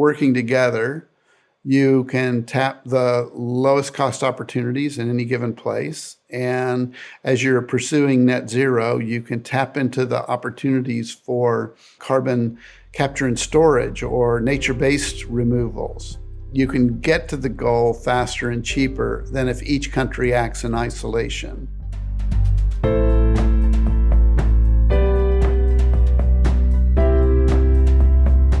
working together, you can tap the lowest cost opportunities in any given place. And as you're pursuing net zero, you can tap into the opportunities for carbon capture and storage or nature based removals. You can get to the goal faster and cheaper than if each country acts in isolation.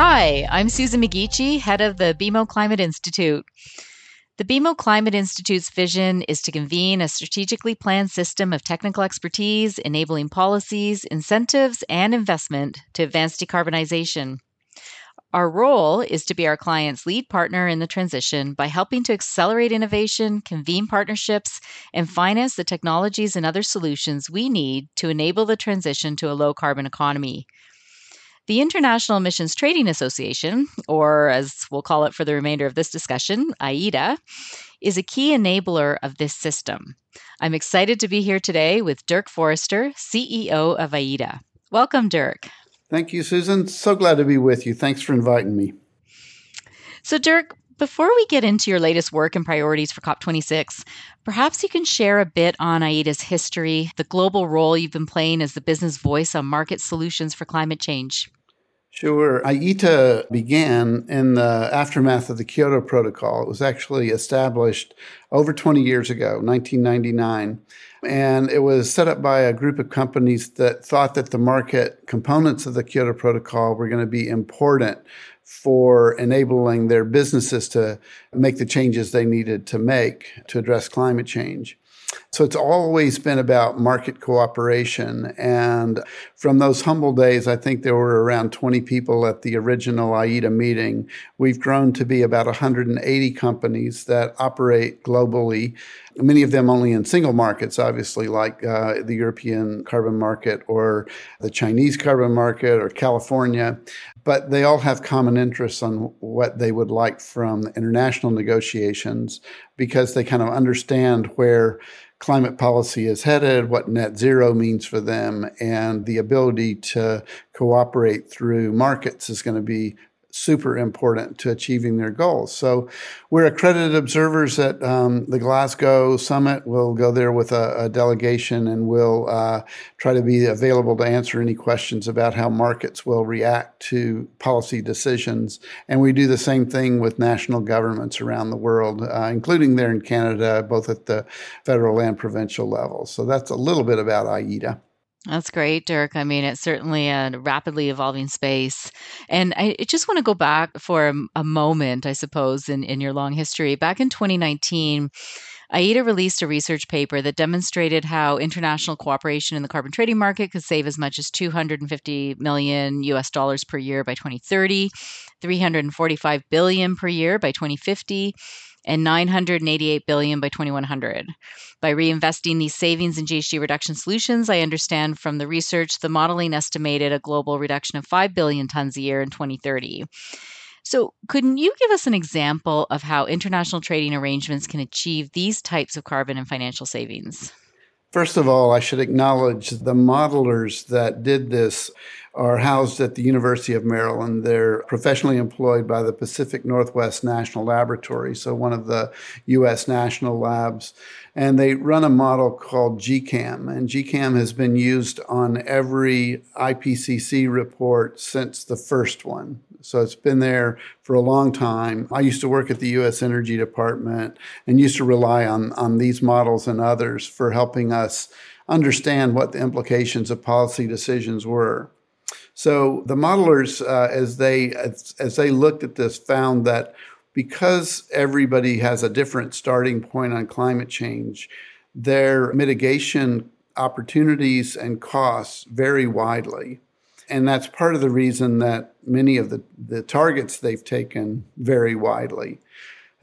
Hi, I'm Susan McGeachy, head of the BMO Climate Institute. The BMO Climate Institute's vision is to convene a strategically planned system of technical expertise, enabling policies, incentives, and investment to advance decarbonization. Our role is to be our client's lead partner in the transition by helping to accelerate innovation, convene partnerships, and finance the technologies and other solutions we need to enable the transition to a low carbon economy. The International Emissions Trading Association, or as we'll call it for the remainder of this discussion, IETA, is a key enabler of this system. I'm excited to be here today with Dirk Forrister, CEO of IETA. Welcome, Dirk. Thank you, Susan. So glad to be with you. Thanks for inviting me. So, Dirk, before we get into your latest work and priorities for COP26, perhaps you can share a bit on IETA's history, the global role you've been playing as the business voice on market solutions for climate change. Sure. IETA began in the aftermath of the Kyoto Protocol. It was actually established over 20 years ago, 1999. And it was set up by a group of companies that thought that the market components of the Kyoto Protocol were going to be important for enabling their businesses to make the changes they needed to make to address climate change. So it's always been about market cooperation. And from those humble days, I think there were around 20 people at the original IETA meeting. We've grown to be about 180 companies that operate globally, many of them only in single markets, obviously, like uh, the European carbon market or the Chinese carbon market or California. But they all have common interests on what they would like from international negotiations because they kind of understand where climate policy is headed, what net zero means for them, and the ability to cooperate through markets is going to be super important to achieving their goals. So we're accredited observers at um, the Glasgow Summit. We'll go there with a, a delegation and we'll uh, try to be available to answer any questions about how markets will react to policy decisions. And we do the same thing with national governments around the world, uh, including there in Canada, both at the federal and provincial level. So that's a little bit about IETA. That's great, Dirk. I mean, it's certainly a rapidly evolving space. And I just want to go back for a, moment, I suppose, in, in your long history. Back in 2019, IETA released a research paper that demonstrated how international cooperation in the carbon trading market could save as much as 250 million US dollars per year by 2030, 345 billion per year by 2050, and 988 billion by 2100. By reinvesting these savings in GHG reduction solutions, I understand from the research the modeling estimated a global reduction of 5 billion tons a year in 2030. So, couldn't you give us an example of how international trading arrangements can achieve these types of carbon and financial savings? First of all, I should acknowledge the modelers that did this are housed at the University of Maryland. They're professionally employed by the Pacific Northwest National Laboratory, so one of the U.S. national labs. And they run a model called GCAM, and GCAM has been used on every IPCC report since the first one. So it's been there for a long time. I used to work at the U.S. Energy Department and used to rely on, on these models and others for helping us understand what the implications of policy decisions were. So the modelers, uh, as they as, as they looked at this, found that because everybody has a different starting point on climate change, their mitigation opportunities and costs vary widely. And that's part of the reason that many of the, the targets they've taken vary widely.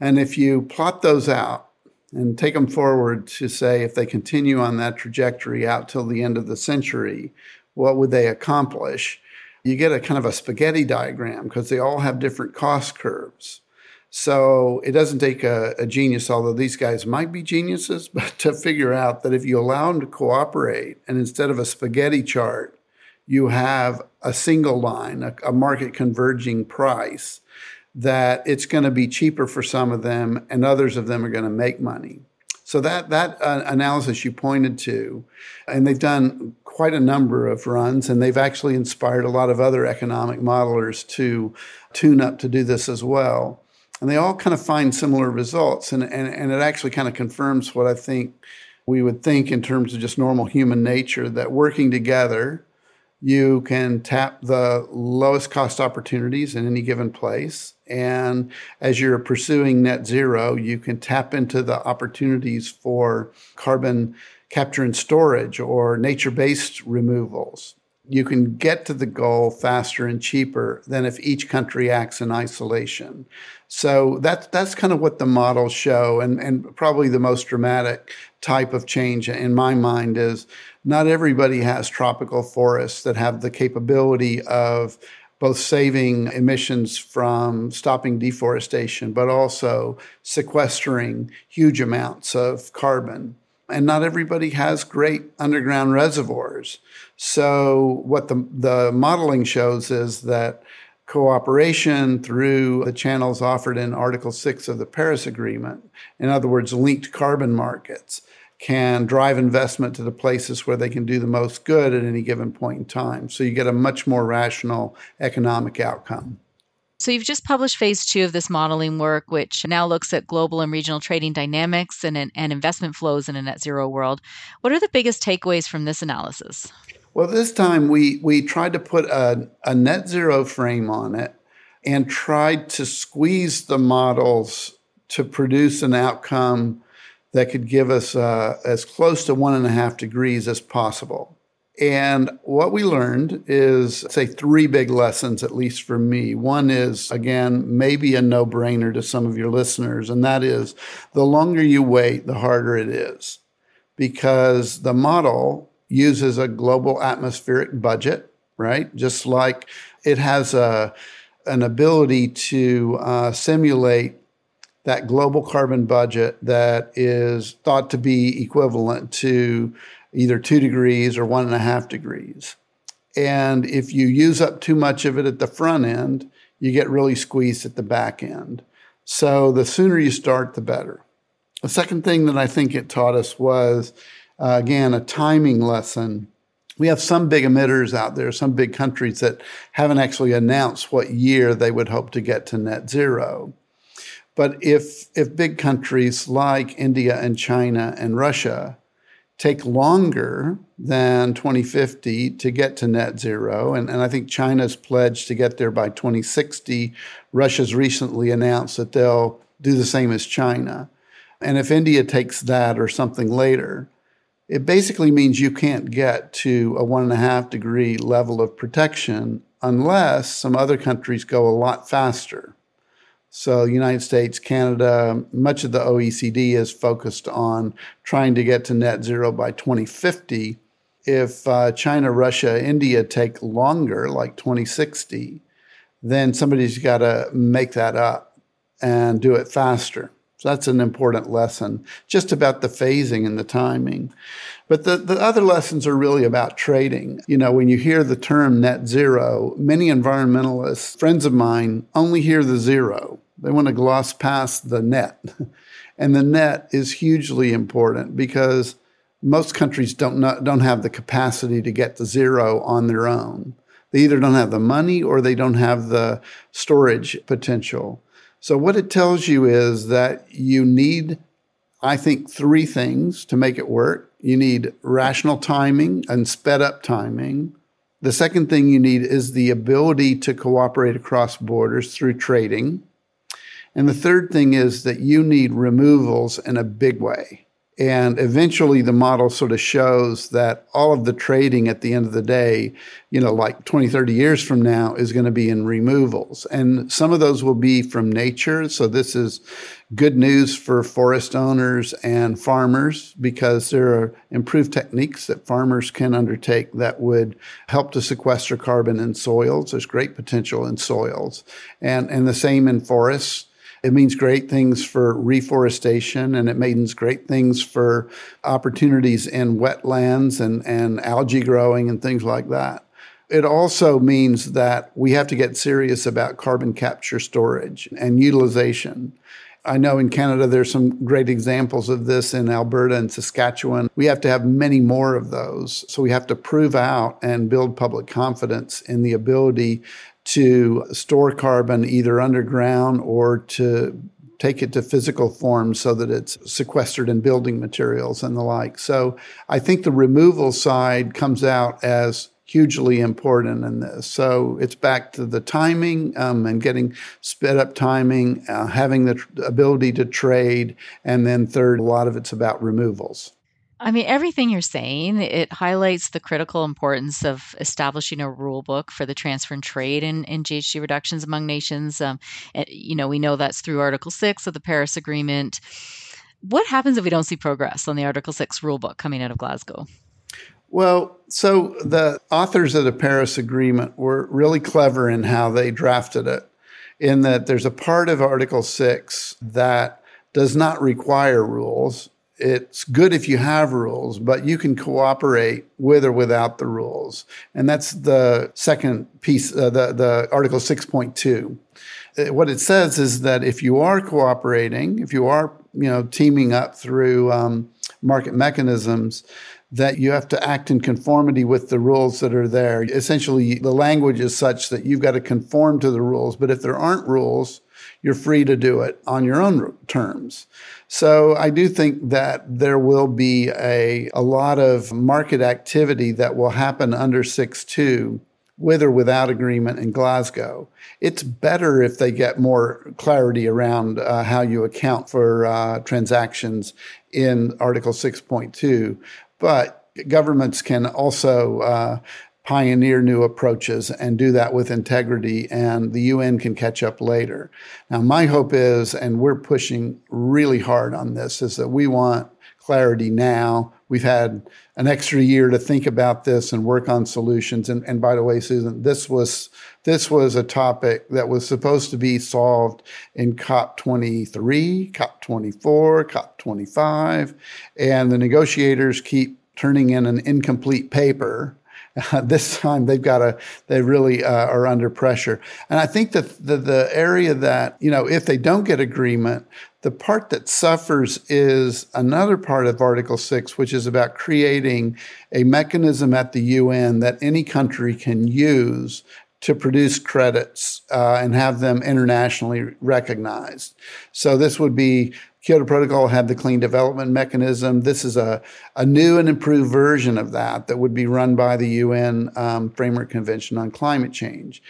And if you plot those out and take them forward to say if they continue on that trajectory out till the end of the century, what would they accomplish? You get a kind of a spaghetti diagram because they all have different cost curves. So it doesn't take a, a, genius, although these guys might be geniuses, but to figure out that if you allow them to cooperate and instead of a spaghetti chart, you have a single line, a, a market converging price, that it's going to be cheaper for some of them and others of them are going to make money. So that that uh, analysis you pointed to, and they've done quite a number of runs, and they've actually inspired a lot of other economic modelers to tune up to do this as well. And they all kind of find similar results, and and, and it actually kind of confirms what I think we would think in terms of just normal human nature that working together you can tap the lowest cost opportunities in any given place. And as you're pursuing net zero, you can tap into the opportunities for carbon capture and storage or nature based removals. You can get to the goal faster and cheaper than if each country acts in isolation. So that's that's kind of what the models show, and, and probably the most dramatic type of change in my mind is not everybody has tropical forests that have the capability of both saving emissions from stopping deforestation, but also sequestering huge amounts of carbon. And not everybody has great underground reservoirs. So, what the, the modeling shows is that cooperation through the channels offered in Article 6 of the Paris Agreement, in other words, linked carbon markets, can drive investment to the places where they can do the most good at any given point in time. So you get a much more rational economic outcome. So, you've just published phase two of this modeling work, which now looks at global and regional trading dynamics and, and investment flows in a net zero world. What are the biggest takeaways from this analysis? Well, this time we, we tried to put a, a net zero frame on it and tried to squeeze the models to produce an outcome that could give us uh, as close to one and a half degrees as possible. And what we learned is, say, three big lessons, at least for me. One is, again, maybe a no brainer to some of your listeners, and that is the longer you wait, the harder it is. Because the model uses a global atmospheric budget, right? Just like it has a, an ability to uh, simulate that global carbon budget that is thought to be equivalent to either two degrees or one and a half degrees. And if you use up too much of it at the front end, you get really squeezed at the back end. So the sooner you start, the better. The second thing that I think it taught us was, uh, again, a timing lesson. We have some big emitters out there, some big countries that haven't actually announced what year they would hope to get to net zero. But if, if big countries like India and China and Russia take longer than 2050 to get to net zero, and, and I think China's pledged to get there by 2060, Russia's recently announced that they'll do the same as China. And if India takes that or something later, it basically means you can't get to a one and a half degree level of protection unless some other countries go a lot faster. So, United States, Canada, much of the OECD is focused on trying to get to net zero by 2050. If uh, China, Russia, India take longer, like 2060, then somebody's got to make that up and do it faster. So that's an important lesson, just about the phasing and the timing. But the, the other lessons are really about trading. You know, when you hear the term net zero, many environmentalists, friends of mine, only hear the zero. They want to gloss past the net. and the net is hugely important because most countries don't, not, don't have the capacity to get to zero on their own. They either don't have the money or they don't have the storage potential. So, what it tells you is that you need, I think, three things to make it work. You need rational timing and sped up timing. The second thing you need is the ability to cooperate across borders through trading. And the third thing is that you need removals in a big way. And eventually the model sort of shows that all of the trading at the end of the day, you know, like 20, 30 years from now is going to be in removals. And some of those will be from nature. So this is good news for forest owners and farmers because there are improved techniques that farmers can undertake that would help to sequester carbon in soils. There's great potential in soils. And, and the same in forests. It means great things for reforestation and it means great things for opportunities in wetlands and, and algae growing and things like that. It also means that we have to get serious about carbon capture storage and utilization. I know in Canada there's some great examples of this in Alberta and Saskatchewan. We have to have many more of those. So we have to prove out and build public confidence in the ability to store carbon either underground or to take it to physical form so that it's sequestered in building materials and the like. So I think the removal side comes out as hugely important in this. So it's back to the timing um, and getting sped up timing, uh, having the tr- ability to trade, and then third, a lot of it's about removals. I mean, everything you're saying, it highlights the critical importance of establishing a rule book for the transfer and trade in, in GHG reductions among nations. Um, and, you know, we know that's through Article 6 of the Paris Agreement. What happens if we don't see progress on the Article 6 rule book coming out of Glasgow? Well, so the authors of the Paris Agreement were really clever in how they drafted it, in that there's a part of Article 6 that does not require rules it's good if you have rules, but you can cooperate with or without the rules. And that's the second piece, uh, the, the Article 6.2. Uh, what it says is that if you are cooperating, if you are, you know, teaming up through um, market mechanisms, that you have to act in conformity with the rules that are there. Essentially, the language is such that you've got to conform to the rules. But if there aren't rules, you're free to do it on your own terms. So I do think that there will be a, a lot of market activity that will happen under 6.2 with or without agreement in Glasgow. It's better if they get more clarity around uh, how you account for uh, transactions in Article 6.2. But governments can also uh, pioneer new approaches and do that with integrity, and the UN can catch up later. Now, my hope is, and we're pushing really hard on this, is that we want clarity now. We've had an extra year to think about this and work on solutions. And, and by the way, Susan, this was this was a topic that was supposed to be solved in COP23, COP24, COP25, and the negotiators keep turning in an incomplete paper uh, this time they've got a they really uh, are under pressure. And I think that the, the area that, you know, if they don't get agreement, the part that suffers is another part of Article 6, which is about creating a mechanism at the UN that any country can use to produce credits uh, and have them internationally recognized. So this would be Kyoto Protocol had the clean development mechanism. This is a, a new and improved version of that that would be run by the UN um, Framework Convention on Climate Change.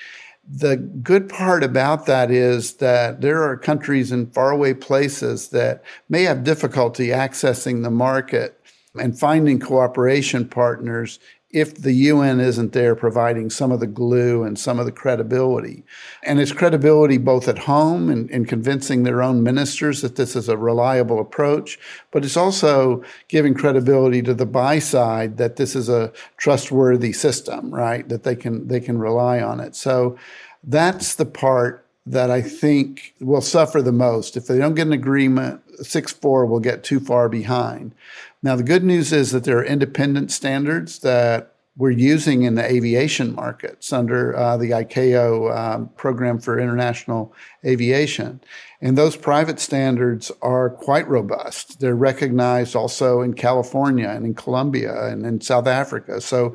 The good part about that is that there are countries in faraway places that may have difficulty accessing the market and finding cooperation partners if the UN isn't there providing some of the glue and some of the credibility. And it's credibility both at home and in, in, convincing their own ministers that this is a reliable approach, but it's also giving credibility to the buy side that this is a trustworthy system, right? That they can they can rely on it. So that's the part that I think will suffer the most. If they don't get an agreement, 6 4 will get too far behind. Now, the good news is that there are independent standards that we're using in the aviation markets under uh, the ICAO um, program for international aviation. And those private standards are quite robust. They're recognized also in California and in Colombia and in South Africa. So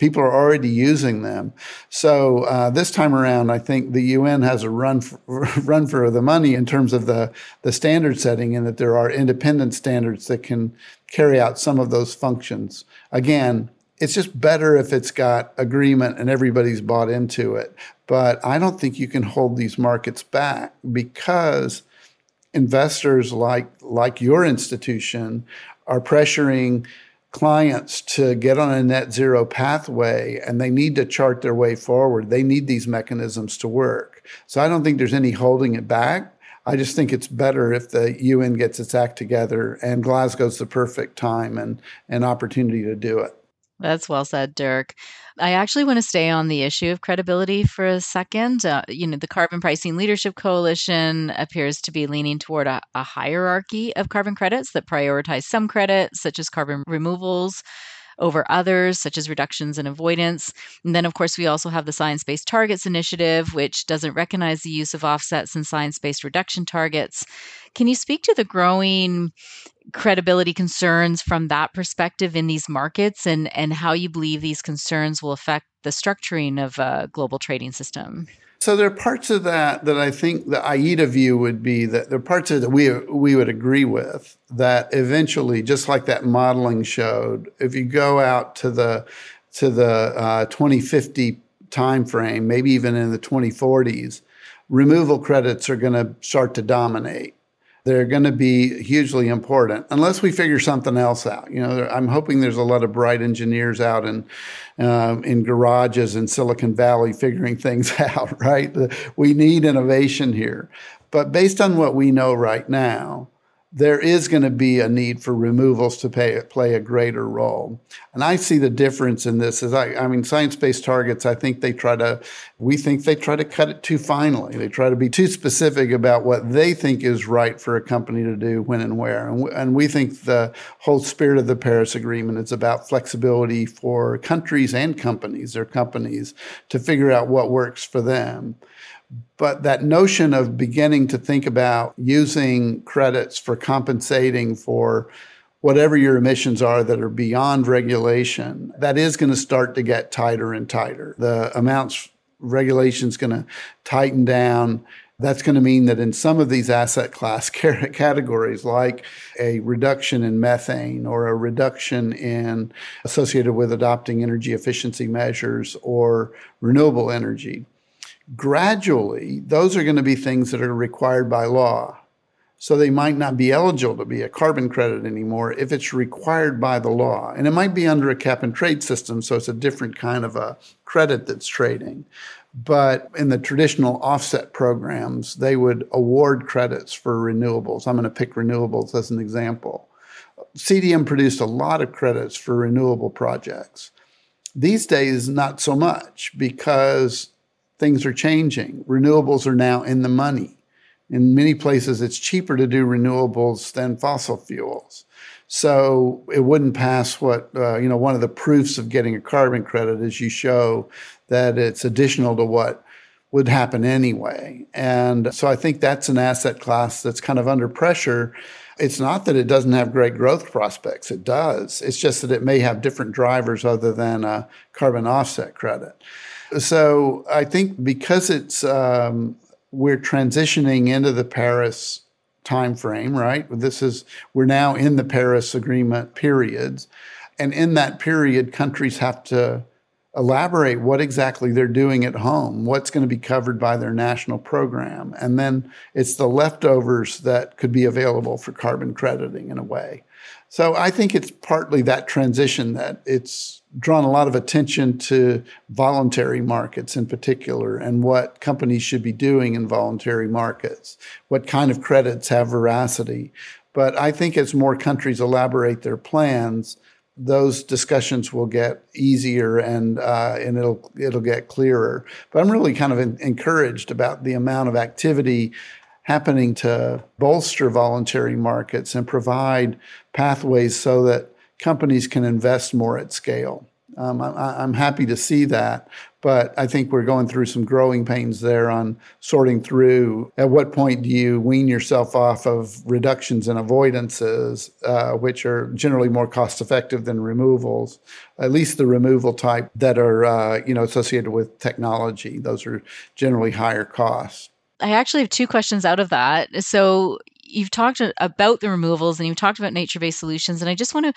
people are already using them. So uh, this time around, I think the UN has a run for, run for the money in terms of the the standard setting, and that there are independent standards that can carry out some of those functions. Again, it's just better if it's got agreement and everybody's bought into it. But I don't think you can hold these markets back because investors like like your institution are pressuring clients to get on a net zero pathway and they need to chart their way forward. They need these mechanisms to work. So I don't think there's any holding it back. I just think it's better if the UN gets its act together and Glasgow's the perfect time and, and opportunity to do it. That's well said, Dirk. I actually want to stay on the issue of credibility for a second. Uh, you know, the Carbon Pricing Leadership Coalition appears to be leaning toward a, a hierarchy of carbon credits that prioritize some credits, such as carbon removals, over others, such as reductions and avoidance. And then, of course, we also have the Science Based Targets Initiative, which doesn't recognize the use of offsets and science based reduction targets. Can you speak to the growing credibility concerns from that perspective in these markets and, and how you believe these concerns will affect the structuring of a global trading system? So there are parts of that that I think the IETA view would be that there are parts of that we we would agree with that eventually, just like that modeling showed, if you go out to the to the uh, 2050 timeframe, maybe even in the 2040s, removal credits are going to start to dominate they're going to be hugely important unless we figure something else out. You know, I'm hoping there's a lot of bright engineers out in uh, in garages in Silicon Valley figuring things out. Right? We need innovation here, but based on what we know right now, there is going to be a need for removals to pay, play a greater role. And I see the difference in this as I, I mean, science based targets, I think they try to, we think they try to cut it too finely. They try to be too specific about what they think is right for a company to do when and where. And, we, and we think the whole spirit of the Paris Agreement is about flexibility for countries and companies, their companies, to figure out what works for them. But that notion of beginning to think about using credits for compensating for whatever your emissions are that are beyond regulation, that is going to start to get tighter and tighter. The amounts regulation is going to tighten down. That's going to mean that in some of these asset class categories, like a reduction in methane or a reduction in associated with adopting energy efficiency measures or renewable energy, gradually, those are going to be things that are required by law. So they might not be eligible to be a carbon credit anymore if it's required by the law. And it might be under a cap and trade system, so it's a different kind of a credit that's trading. But in the traditional offset programs, they would award credits for renewables. I'm going to pick renewables as an example. CDM produced a lot of credits for renewable projects. These days, not so much because things are changing. Renewables are now in the money. In many places, it's cheaper to do renewables than fossil fuels. So it wouldn't pass what, uh, you know, one of the proofs of getting a carbon credit is you show that it's additional to what would happen anyway. And so I think that's an asset class that's kind of under pressure. It's not that it doesn't have great growth prospects, it does. It's just that it may have different drivers other than a carbon offset credit. So I think because it's um, we're transitioning into the Paris timeframe, right? This is we're now in the Paris Agreement periods, and in that period, countries have to elaborate what exactly they're doing at home, what's going to be covered by their national program, and then it's the leftovers that could be available for carbon crediting in a way. So I think it's partly that transition that it's drawn a lot of attention to voluntary markets in particular and what companies should be doing in voluntary markets, what kind of credits have veracity. But I think as more countries elaborate their plans, those discussions will get easier and uh, and it'll it'll get clearer. But I'm really kind of in, encouraged about the amount of activity happening to bolster voluntary markets and provide pathways so that companies can invest more at scale. Um, I, am happy to see that, but I think we're going through some growing pains there on sorting through at what point do you wean yourself off of reductions and avoidances, uh, which are generally more cost effective than removals, at least the removal type that are uh, you know associated with technology. Those are generally higher costs. I actually have two questions out of that. So you've talked about the removals and you've talked about nature based solutions, and I just want to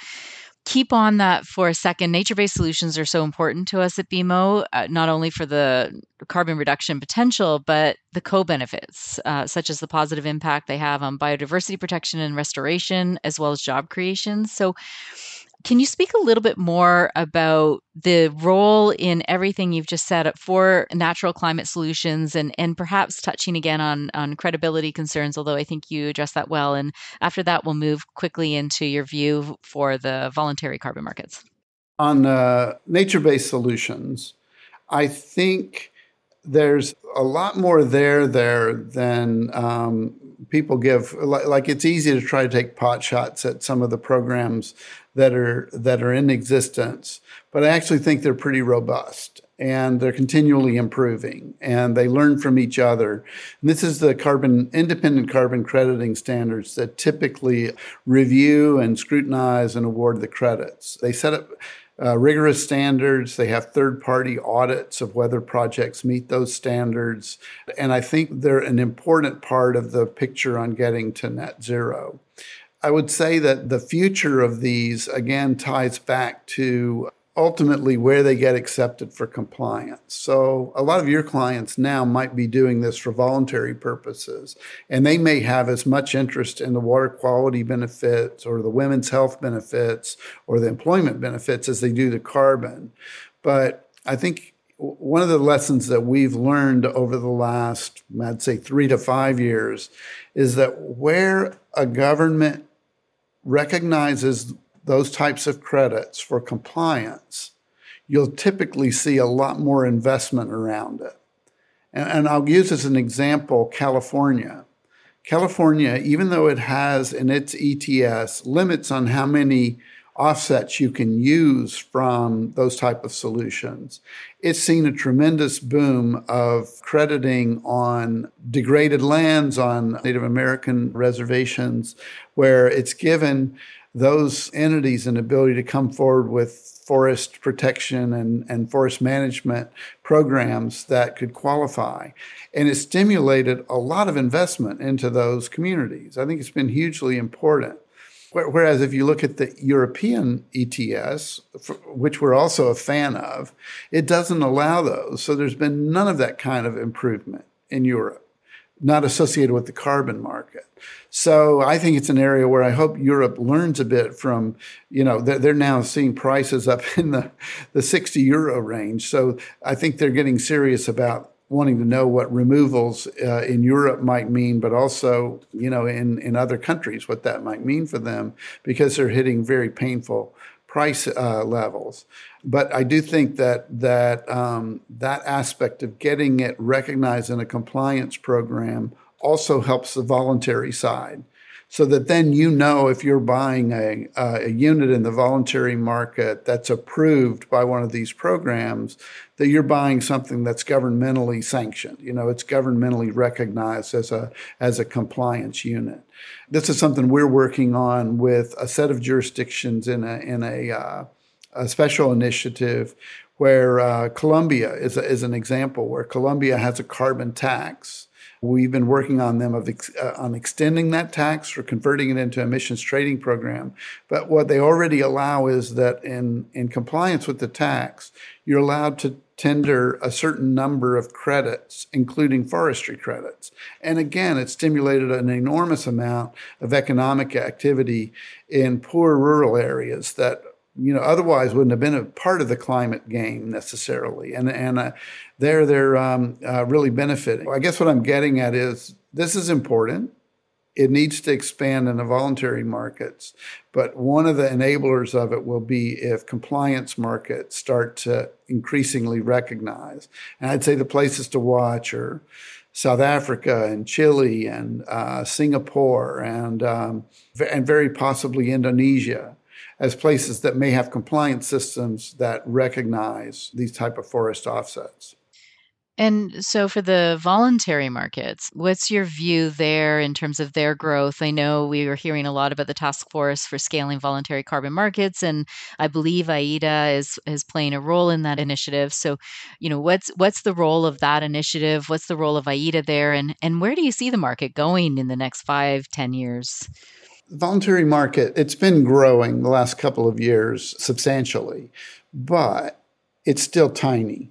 keep on that for a second. Nature based solutions are so important to us at BMO, uh, not only for the carbon reduction potential, but the co benefits, uh, such as the positive impact they have on biodiversity protection and restoration, as well as job creation. So, can you speak a little bit more about the role in everything you've just said for natural climate solutions and, and perhaps touching again on, on credibility concerns, although I think you addressed that well. And after that, we'll move quickly into your view for the voluntary carbon markets. On uh, nature based solutions, I think there's a lot more there there than um, people give. Like, like, it's easy to try to take pot shots at some of the programs that are that are in existence, but I actually think they're pretty robust and they're continually improving and they learn from each other. And this is the carbon independent carbon crediting standards that typically review and scrutinize and award the credits. They set up uh, rigorous standards. They have third party audits of whether projects meet those standards. And I think they're an important part of the picture on getting to net zero. I would say that the future of these, again, ties back to ultimately where they get accepted for compliance. So a lot of your clients now might be doing this for voluntary purposes, and they may have as much interest in the water quality benefits or the women's health benefits or the employment benefits as they do the carbon. But I think one of the lessons that we've learned over the last, I'd say, three to five years is that where a government recognizes those types of credits for compliance, you'll typically see a lot more investment around it. And, and, I'll use as an example California. California, even though it has in its ETS limits on how many offsets you can use from those type of solutions, it's seen a tremendous boom of crediting on degraded lands, on Native American reservations, where it's given those entities an ability to come forward with forest protection and, and forest management programs that could qualify. And it stimulated a lot of investment into those communities. I think it's been hugely important. Whereas if you look at the European ETS, which we're also a fan of, it doesn't allow those. So there's been none of that kind of improvement in Europe not associated with the carbon market. So I think it's an area where I hope Europe learns a bit from, you know, they're, now seeing prices up in the, the 60 euro range. So I think they're getting serious about wanting to know what removals uh, in Europe might mean, but also, you know, in, in other countries, what that might mean for them because they're hitting very painful price uh, levels. But I do think that that um, that aspect of getting it recognized in a compliance program also helps the voluntary side so that then you know if you're buying a, a unit in the voluntary market that's approved by one of these programs, that you're buying something that's governmentally sanctioned. You know, it's governmentally recognized as a as a compliance unit. This is something we're working on with a set of jurisdictions in a in a, uh, a special initiative where uh, Colombia is, is an example where Colombia has a carbon tax We've been working on them of ex, uh, on extending that tax or converting it into emissions trading program. But what they already allow is that in in compliance with the tax, you're allowed to tender a certain number of credits, including forestry credits. And again, it stimulated an enormous amount of economic activity in poor rural areas that you know otherwise wouldn't have been a part of the climate game necessarily. And and uh, they're they're um, uh, really benefiting. I guess what i'm getting at is this is important. It needs to expand in the voluntary markets but one of the enablers of it will be if compliance markets start to increasingly recognize. And i'd say the places to watch are South Africa and Chile and uh, Singapore and um, and very possibly Indonesia as places that may have compliance systems that recognize these type of forest offsets. And so for the voluntary markets, what's your view there in terms of their growth? I know we were hearing a lot about the task force for scaling voluntary carbon markets and I believe IETA is is playing a role in that initiative. So, you know, what's what's the role of that initiative? What's the role of IETA there and and where do you see the market going in the next five, ten years? Voluntary market, it's been growing the last couple of years substantially, but it's still tiny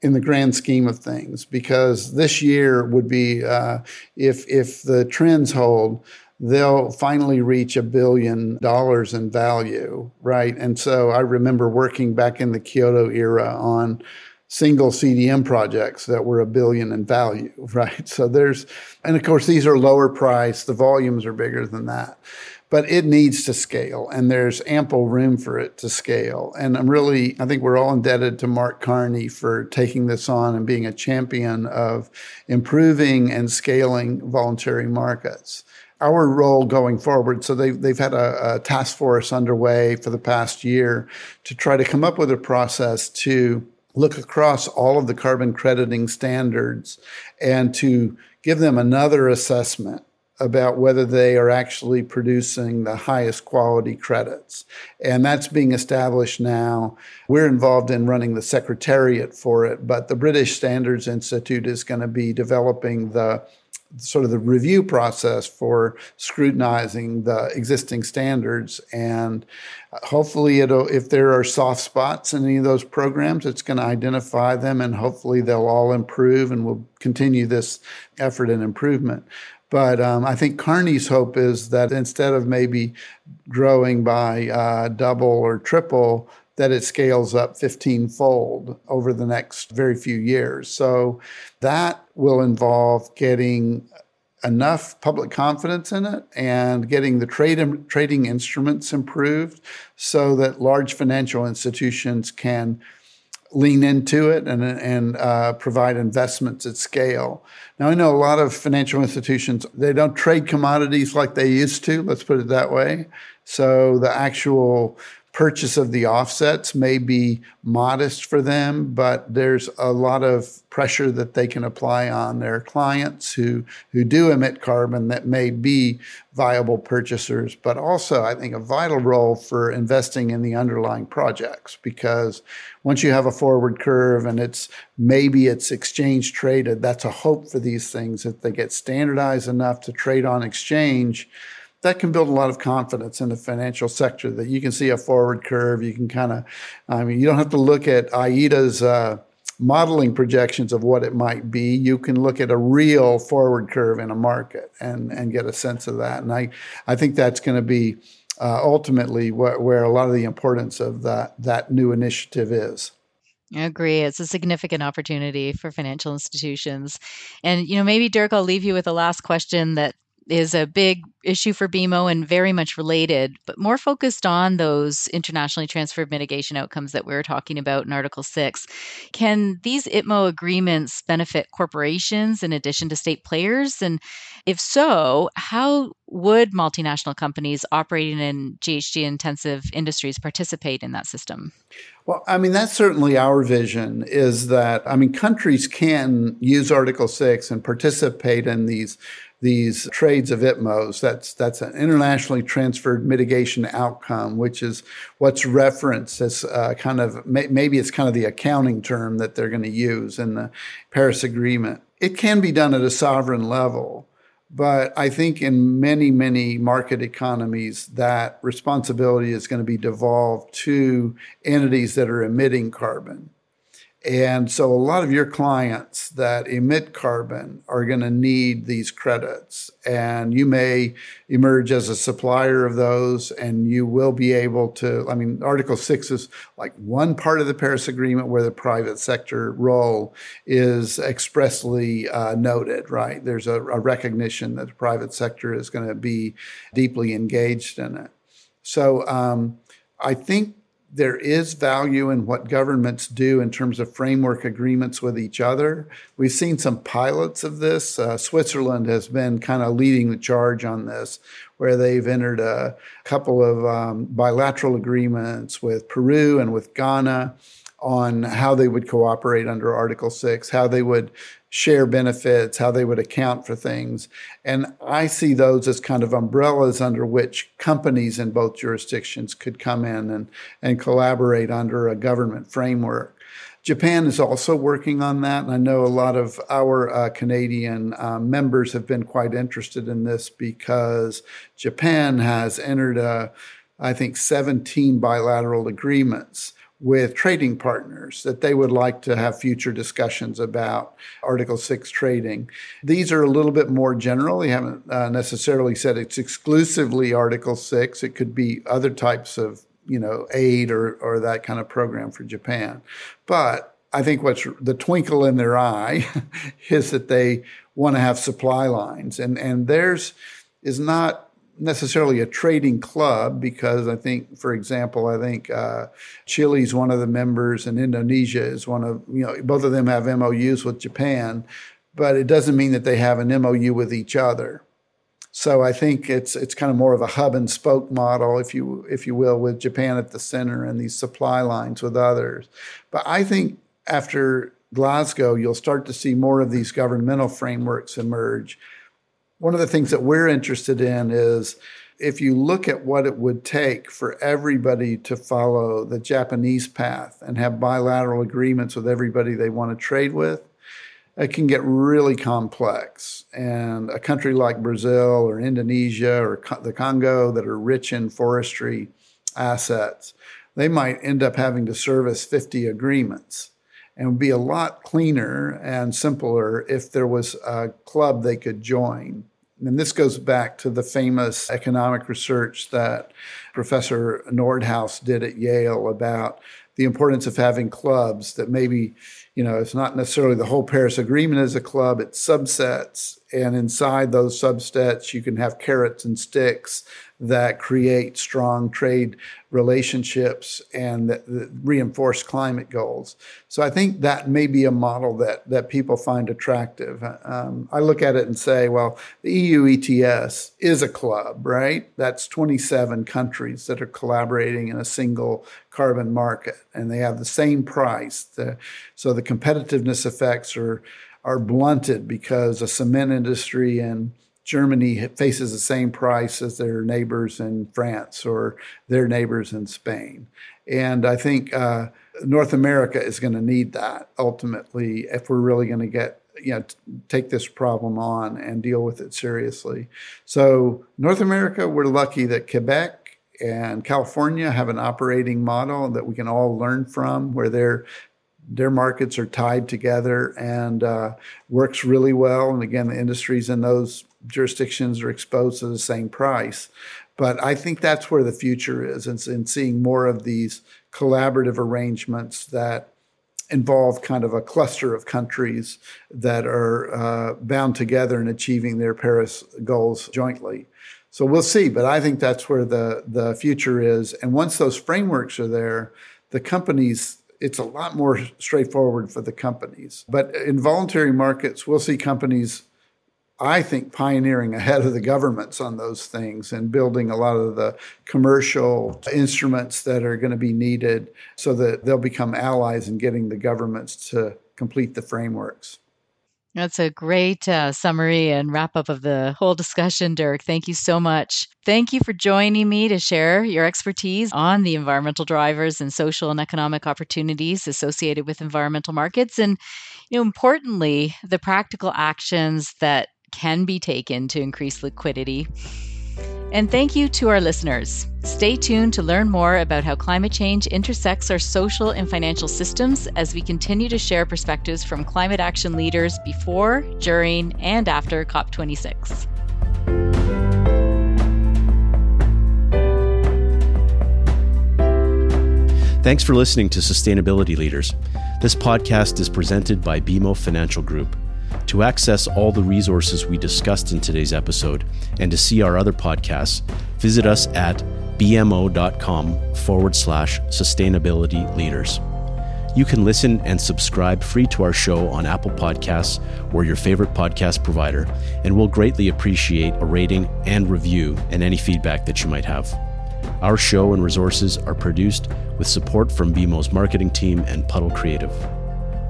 in the grand scheme of things because this year would be uh, if if the trends hold they'll finally reach a billion dollars in value right? And so i remember working back in the kyoto era on single CDM projects that were a billion in value, right? So there's, and of course, these are lower price, the volumes are bigger than that. But it needs to scale, and there's ample room for it to scale. And I'm really, I think we're all indebted to Mark Carney for taking this on and being a champion of improving and scaling voluntary markets our role going forward. So they've, they've had a, a, task force underway for the past year to try to come up with a process to look across all of the carbon crediting standards and to give them another assessment about whether they are actually producing the highest quality credits. And that's being established now. We're involved in running the secretariat for it, but the British Standards Institute is going to be developing the sort of the review process for scrutinizing the existing standards. And hopefully it'll if there are soft spots in any of those programs it's going to identify them and hopefully they'll all improve and we'll continue this effort and improvement. But um, I think Carney's hope is that instead of maybe growing by uh, double or triple, that it scales up 15 fold over the next very few years. So that will involve getting enough public confidence in it and getting the trade trading instruments improved so that large financial institutions can lean into it and, and uh, provide investments at scale. Now, I know a lot of financial institutions, they don't trade commodities like they used to, let's put it that way. So the actual purchase of the offsets may be modest for them, but there's a lot of pressure that they can apply on their clients who, who do emit carbon that may be viable purchasers, but also I think a vital role for investing in the underlying projects because once you have a forward curve and it's maybe it's exchange traded, that's a hope for these things. If they get standardized enough to trade on exchange that can build a lot of confidence in the financial sector that you can see a forward curve. You can kind of, I mean, you don't have to look at IETA's uh, modeling projections of what it might be. You can look at a real forward curve in a market and, and get a sense of that. And I, I think that's going to be uh, ultimately wh- where a lot of the importance of that, that new initiative is. I agree. It's a significant opportunity for financial institutions. And, you know, maybe Dirk, I'll leave you with a last question that is a big issue for BMO and very much related, but more focused on those internationally transferred mitigation outcomes that we were talking about in Article 6. Can these ITMO agreements benefit corporations in addition to state players? And if so, how would multinational companies operating in GHG intensive industries participate in that system? Well, I mean, that's certainly our vision is that, I mean, countries can use Article 6 and participate in these these trades of ITMOs. That's that's an internationally transferred mitigation outcome, which is what's referenced as uh, kind of maybe it's kind of the accounting term that they're going to use in the Paris Agreement. It can be done at a sovereign level, but I think in many many market economies that responsibility is going to be devolved to entities that are emitting carbon. And so a lot of your clients that emit carbon are going to need these credits. And you may emerge as a supplier of those, and you will be able to. I mean, Article 6 is like one part of the Paris Agreement where the private sector role is expressly uh, noted, right? There's a, a recognition that the private sector is going to be deeply engaged in it. So um, I think there is value in what governments do in terms of framework agreements with each other. We've seen some pilots of this. Uh, Switzerland has been kind of leading the charge on this, where they've entered a couple of um, bilateral agreements with Peru and with Ghana on how they would cooperate under Article 6, how they would share benefits, how they would account for things. And I see those as kind of umbrellas under which companies in both jurisdictions could come in and, and collaborate under a government framework. Japan is also working on that. And I know a lot of our uh, Canadian uh, members have been quite interested in this because Japan has entered, a, I think, 17 bilateral agreements with trading partners that they would like to have future discussions about Article 6 trading. These are a little bit more general. They haven't uh, necessarily said it's exclusively Article 6. It could be other types of you know aid or, or that kind of program for Japan. But I think what's the twinkle in their eye is that they want to have supply lines. And, and theirs is not necessarily a trading club because I think, for example, I think uh, Chile is one of the members and Indonesia is one of, you know, both of them have MOUs with Japan, but it doesn't mean that they have an MOU with each other. So I think it's it's kind of more of a hub and spoke model, if you if you will, with Japan at the center and these supply lines with others. But I think after Glasgow, you'll start to see more of these governmental frameworks emerge one of the things that we're interested in is if you look at what it would take for everybody to follow the Japanese path and have bilateral agreements with everybody they want to trade with, it can get really complex. And a country like Brazil or Indonesia or the Congo that are rich in forestry assets, they might end up having to service 50 agreements and would be a lot cleaner and simpler if there was a club they could join. And this goes back to the famous economic research that Professor Nordhaus did at Yale about the importance of having clubs that maybe, you know, it's not necessarily the whole Paris Agreement as a club, it's subsets. And inside those subsets, you can have carrots and sticks that create strong trade relationships and that, that, reinforce climate goals. So I think that may be a model that that people find attractive. Um, I look at it and say, well, the EU ETS is a club, right? That's 27 countries that are collaborating in a single carbon market, and they have the same price. The, so the competitiveness effects are are blunted because a cement industry in Germany faces the same price as their neighbors in France or their neighbors in Spain. And I think uh, North America is going to need that ultimately if we're really going to get you know take this problem on and deal with it seriously. So North America, we're lucky that Quebec and California have an operating model that we can all learn from, where they're their markets are tied together and uh, works really well. And again, the industries in those jurisdictions are exposed to the same price. But I think that's where the future is, in, in seeing more of these collaborative arrangements that involve kind of a cluster of countries that are uh, bound together in achieving their Paris goals jointly. So we'll see, but I think that's where the the future is. And once those frameworks are there, the companies it's a lot more straightforward for the companies. But in voluntary markets, we'll see companies I think pioneering ahead of the governments on those things and building a lot of the commercial instruments that are going to be needed so that they'll become allies in getting the governments to complete the frameworks. That's a great uh, summary and wrap up of the whole discussion, Dirk. Thank you so much. Thank you for joining me to share your expertise on the environmental drivers and social and economic opportunities associated with environmental markets. And, you know, importantly, the practical actions that can be taken to increase liquidity. And thank you to our listeners. Stay tuned to learn more about how climate change intersects our social and financial systems as we continue to share perspectives from climate action leaders before, during, and after COP26. Thanks for listening to Sustainability Leaders. This podcast is presented by BMO Financial Group. To access all the resources we discussed in today's episode and to see our other podcasts, visit us at bmo.com forward slash sustainability leaders. You can listen and subscribe free to our show on Apple Podcasts or your favorite podcast provider, and we'll greatly appreciate a rating and review and any feedback that you might have. Our show and resources are produced with support from BMO's marketing team and Puddle Creative.